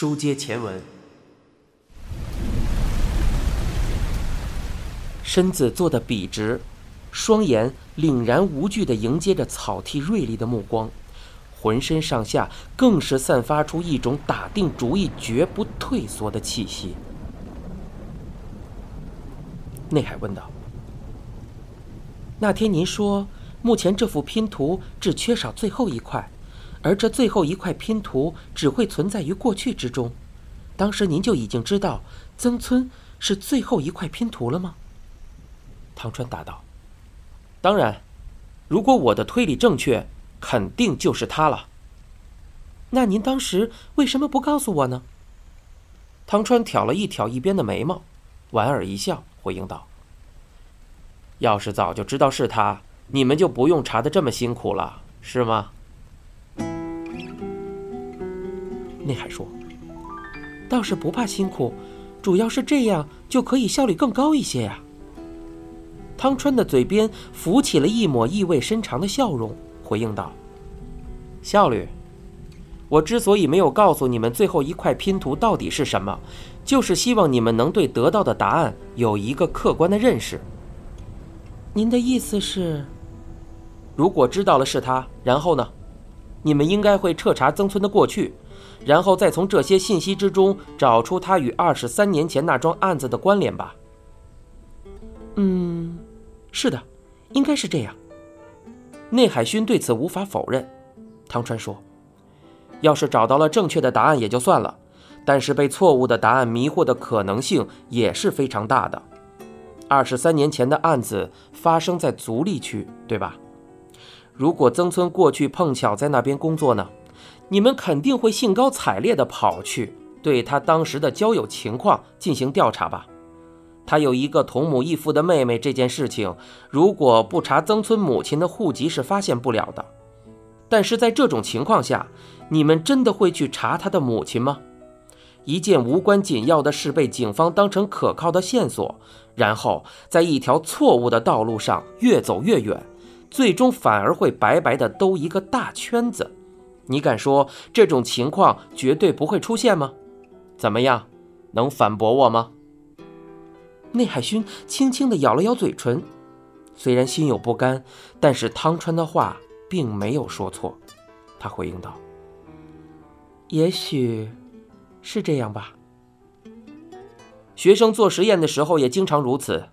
书接前文，身子坐得笔直，双眼凛然无惧地迎接着草剃锐利的目光，浑身上下更是散发出一种打定主意、绝不退缩的气息。内海问道：“那天您说，目前这幅拼图只缺少最后一块。”而这最后一块拼图只会存在于过去之中，当时您就已经知道曾村是最后一块拼图了吗？唐川答道：“当然，如果我的推理正确，肯定就是他了。那您当时为什么不告诉我呢？”唐川挑了一挑一边的眉毛，莞尔一笑，回应道：“要是早就知道是他，你们就不用查的这么辛苦了，是吗？”内海说：“倒是不怕辛苦，主要是这样就可以效率更高一些呀。”汤川的嘴边浮起了一抹意味深长的笑容，回应道：“效率？我之所以没有告诉你们最后一块拼图到底是什么，就是希望你们能对得到的答案有一个客观的认识。您的意思是，如果知道了是他，然后呢？你们应该会彻查曾村的过去。”然后再从这些信息之中找出他与二十三年前那桩案子的关联吧。嗯，是的，应该是这样。内海勋对此无法否认。汤川说：“要是找到了正确的答案也就算了，但是被错误的答案迷惑的可能性也是非常大的。二十三年前的案子发生在足利区，对吧？如果曾村过去碰巧在那边工作呢？”你们肯定会兴高采烈地跑去对他当时的交友情况进行调查吧？他有一个同母异父的妹妹，这件事情如果不查曾村母亲的户籍是发现不了的。但是在这种情况下，你们真的会去查他的母亲吗？一件无关紧要的事被警方当成可靠的线索，然后在一条错误的道路上越走越远，最终反而会白白的兜一个大圈子。你敢说这种情况绝对不会出现吗？怎么样，能反驳我吗？内海勋轻轻地咬了咬嘴唇，虽然心有不甘，但是汤川的话并没有说错。他回应道：“也许是这样吧。学生做实验的时候也经常如此，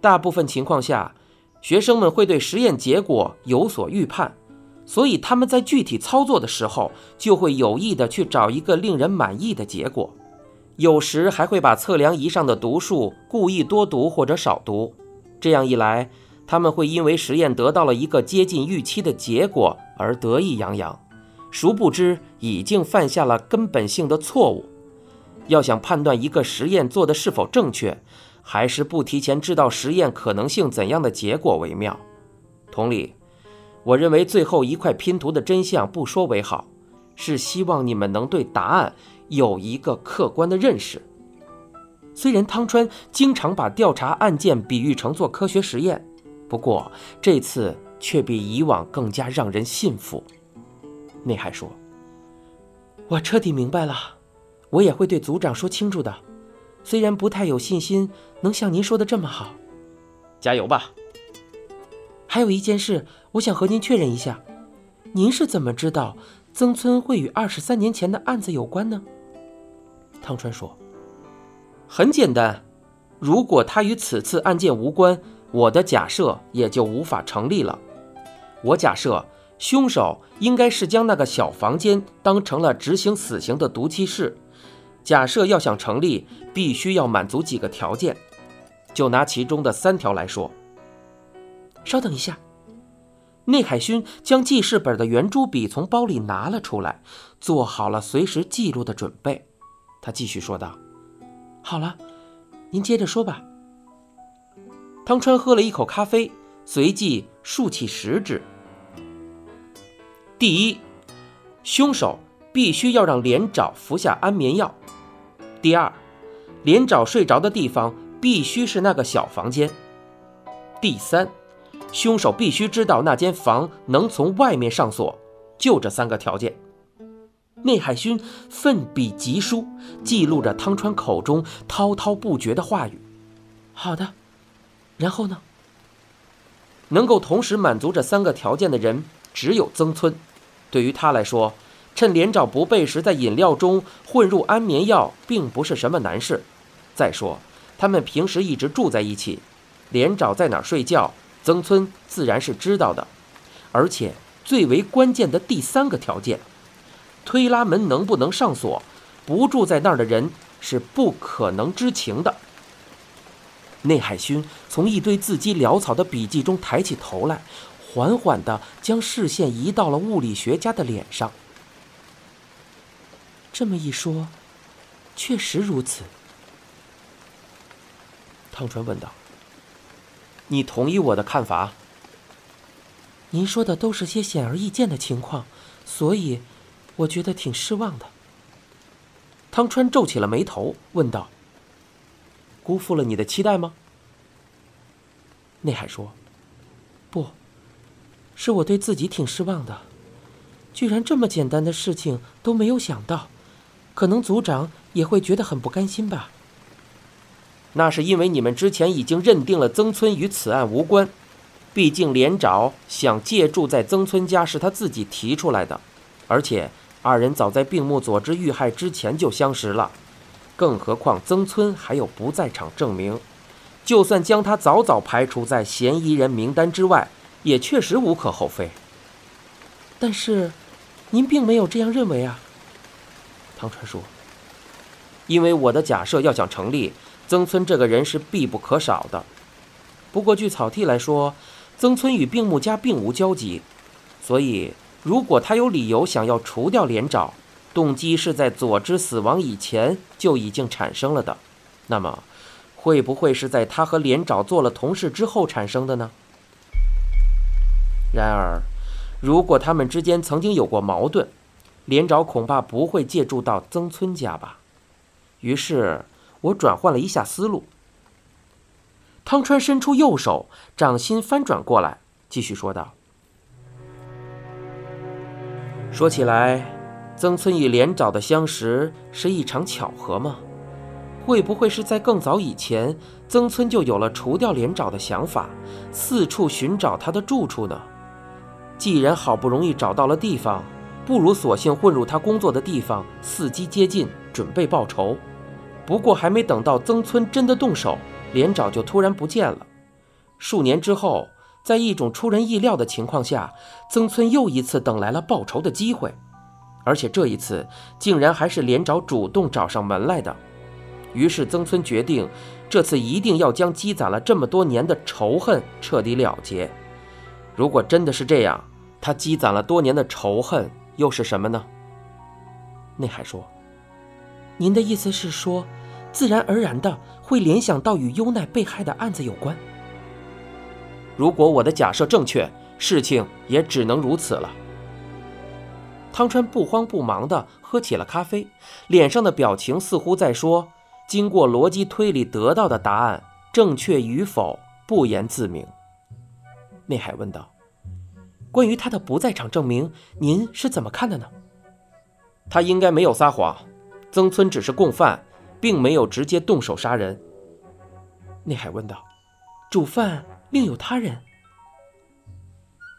大部分情况下，学生们会对实验结果有所预判。”所以他们在具体操作的时候，就会有意的去找一个令人满意的结果，有时还会把测量仪上的读数故意多读或者少读。这样一来，他们会因为实验得到了一个接近预期的结果而得意洋洋，殊不知已经犯下了根本性的错误。要想判断一个实验做的是否正确，还是不提前知道实验可能性怎样的结果为妙。同理。我认为最后一块拼图的真相不说为好，是希望你们能对答案有一个客观的认识。虽然汤川经常把调查案件比喻成做科学实验，不过这次却比以往更加让人信服。内海说：“我彻底明白了，我也会对组长说清楚的。虽然不太有信心能像您说的这么好，加油吧。”还有一件事，我想和您确认一下，您是怎么知道曾村会与二十三年前的案子有关呢？汤川说：“很简单，如果他与此次案件无关，我的假设也就无法成立了。我假设凶手应该是将那个小房间当成了执行死刑的毒气室。假设要想成立，必须要满足几个条件，就拿其中的三条来说。”稍等一下，内海勋将记事本的圆珠笔从包里拿了出来，做好了随时记录的准备。他继续说道：“好了，您接着说吧。”汤川喝了一口咖啡，随即竖起食指。第一，凶手必须要让连长服下安眠药。第二，连长睡着的地方必须是那个小房间。第三。凶手必须知道那间房能从外面上锁，就这三个条件。内海勋奋笔疾书，记录着汤川口中滔滔不绝的话语。好的，然后呢？能够同时满足这三个条件的人只有曾村。对于他来说，趁连长不备时，在饮料中混入安眠药，并不是什么难事。再说，他们平时一直住在一起，连长在哪儿睡觉，曾村自然是知道的。而且，最为关键的第三个条件，推拉门能不能上锁，不住在那儿的人是不可能知情的。内海勋从一堆字迹潦草的笔记中抬起头来，缓缓地将视线移到了物理学家的脸上。这么一说，确实如此。汤川问道：“你同意我的看法？”您说的都是些显而易见的情况，所以我觉得挺失望的。汤川皱起了眉头，问道：“辜负了你的期待吗？”内海说：“不是我对自己挺失望的，居然这么简单的事情都没有想到，可能组长也会觉得很不甘心吧。那是因为你们之前已经认定了曾村与此案无关。”毕竟连长想借住在曾村家是他自己提出来的，而且二人早在病木佐之遇害之前就相识了，更何况曾村还有不在场证明，就算将他早早排除在嫌疑人名单之外，也确实无可厚非。但是，您并没有这样认为啊？唐川说：“因为我的假设要想成立，曾村这个人是必不可少的。不过据草剃来说。”曾村与病木家并无交集，所以如果他有理由想要除掉连长，动机是在佐之死亡以前就已经产生了的。那么，会不会是在他和连长做了同事之后产生的呢？然而，如果他们之间曾经有过矛盾，连长恐怕不会借住到曾村家吧。于是我转换了一下思路。汤川伸出右手，掌心翻转过来，继续说道：“说起来，曾村与连长的相识是一场巧合吗？会不会是在更早以前，曾村就有了除掉连长的想法，四处寻找他的住处呢？既然好不容易找到了地方，不如索性混入他工作的地方，伺机接近，准备报仇。不过还没等到曾村真的动手。”连长就突然不见了。数年之后，在一种出人意料的情况下，曾村又一次等来了报仇的机会，而且这一次竟然还是连长主动找上门来的。于是曾村决定，这次一定要将积攒了这么多年的仇恨彻底了结。如果真的是这样，他积攒了多年的仇恨又是什么呢？内海说：“您的意思是说？”自然而然的会联想到与优奈被害的案子有关。如果我的假设正确，事情也只能如此了。汤川不慌不忙地喝起了咖啡，脸上的表情似乎在说：“经过逻辑推理得到的答案正确与否，不言自明。”内海问道：“关于他的不在场证明，您是怎么看的呢？”他应该没有撒谎，曾村只是共犯。并没有直接动手杀人。内海问道：“主犯另有他人？”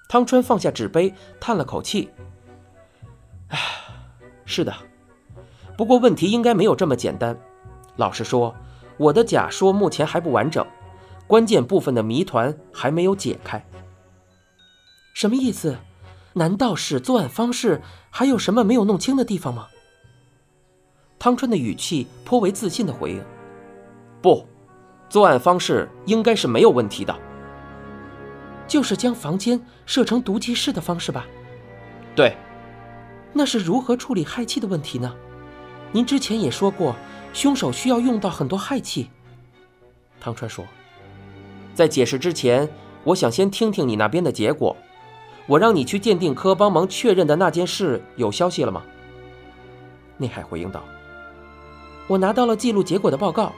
汤川放下纸杯，叹了口气：“唉，是的。不过问题应该没有这么简单。老实说，我的假说目前还不完整，关键部分的谜团还没有解开。什么意思？难道是作案方式还有什么没有弄清的地方吗？”汤川的语气颇为自信的回应：“不，作案方式应该是没有问题的，就是将房间设成毒气室的方式吧？对，那是如何处理氦气的问题呢？您之前也说过，凶手需要用到很多氦气。”汤川说：“在解释之前，我想先听听你那边的结果。我让你去鉴定科帮忙确认的那件事有消息了吗？”内海回应道。我拿到了记录结果的报告，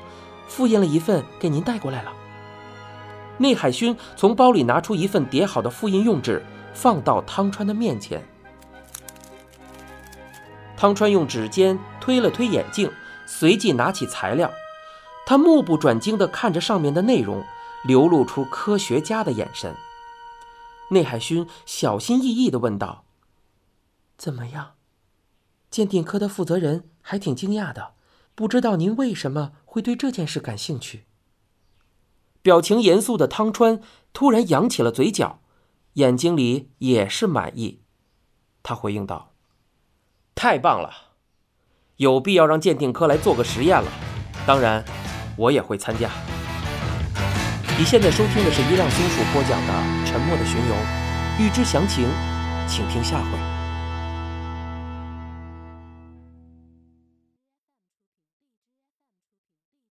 复印了一份给您带过来了。内海勋从包里拿出一份叠好的复印用纸，放到汤川的面前。汤川用指尖推了推眼镜，随即拿起材料，他目不转睛地看着上面的内容，流露出科学家的眼神。内海勋小心翼翼地问道：“怎么样？鉴定科的负责人还挺惊讶的，不知道您为什么会对这件事感兴趣？”表情严肃的汤川突然扬起了嘴角，眼睛里也是满意。他回应道：“太棒了，有必要让鉴定科来做个实验了。当然，我也会参加。”你现在收听的是一辆松鼠播讲的《沉默的巡游》，欲知详情，请听下回。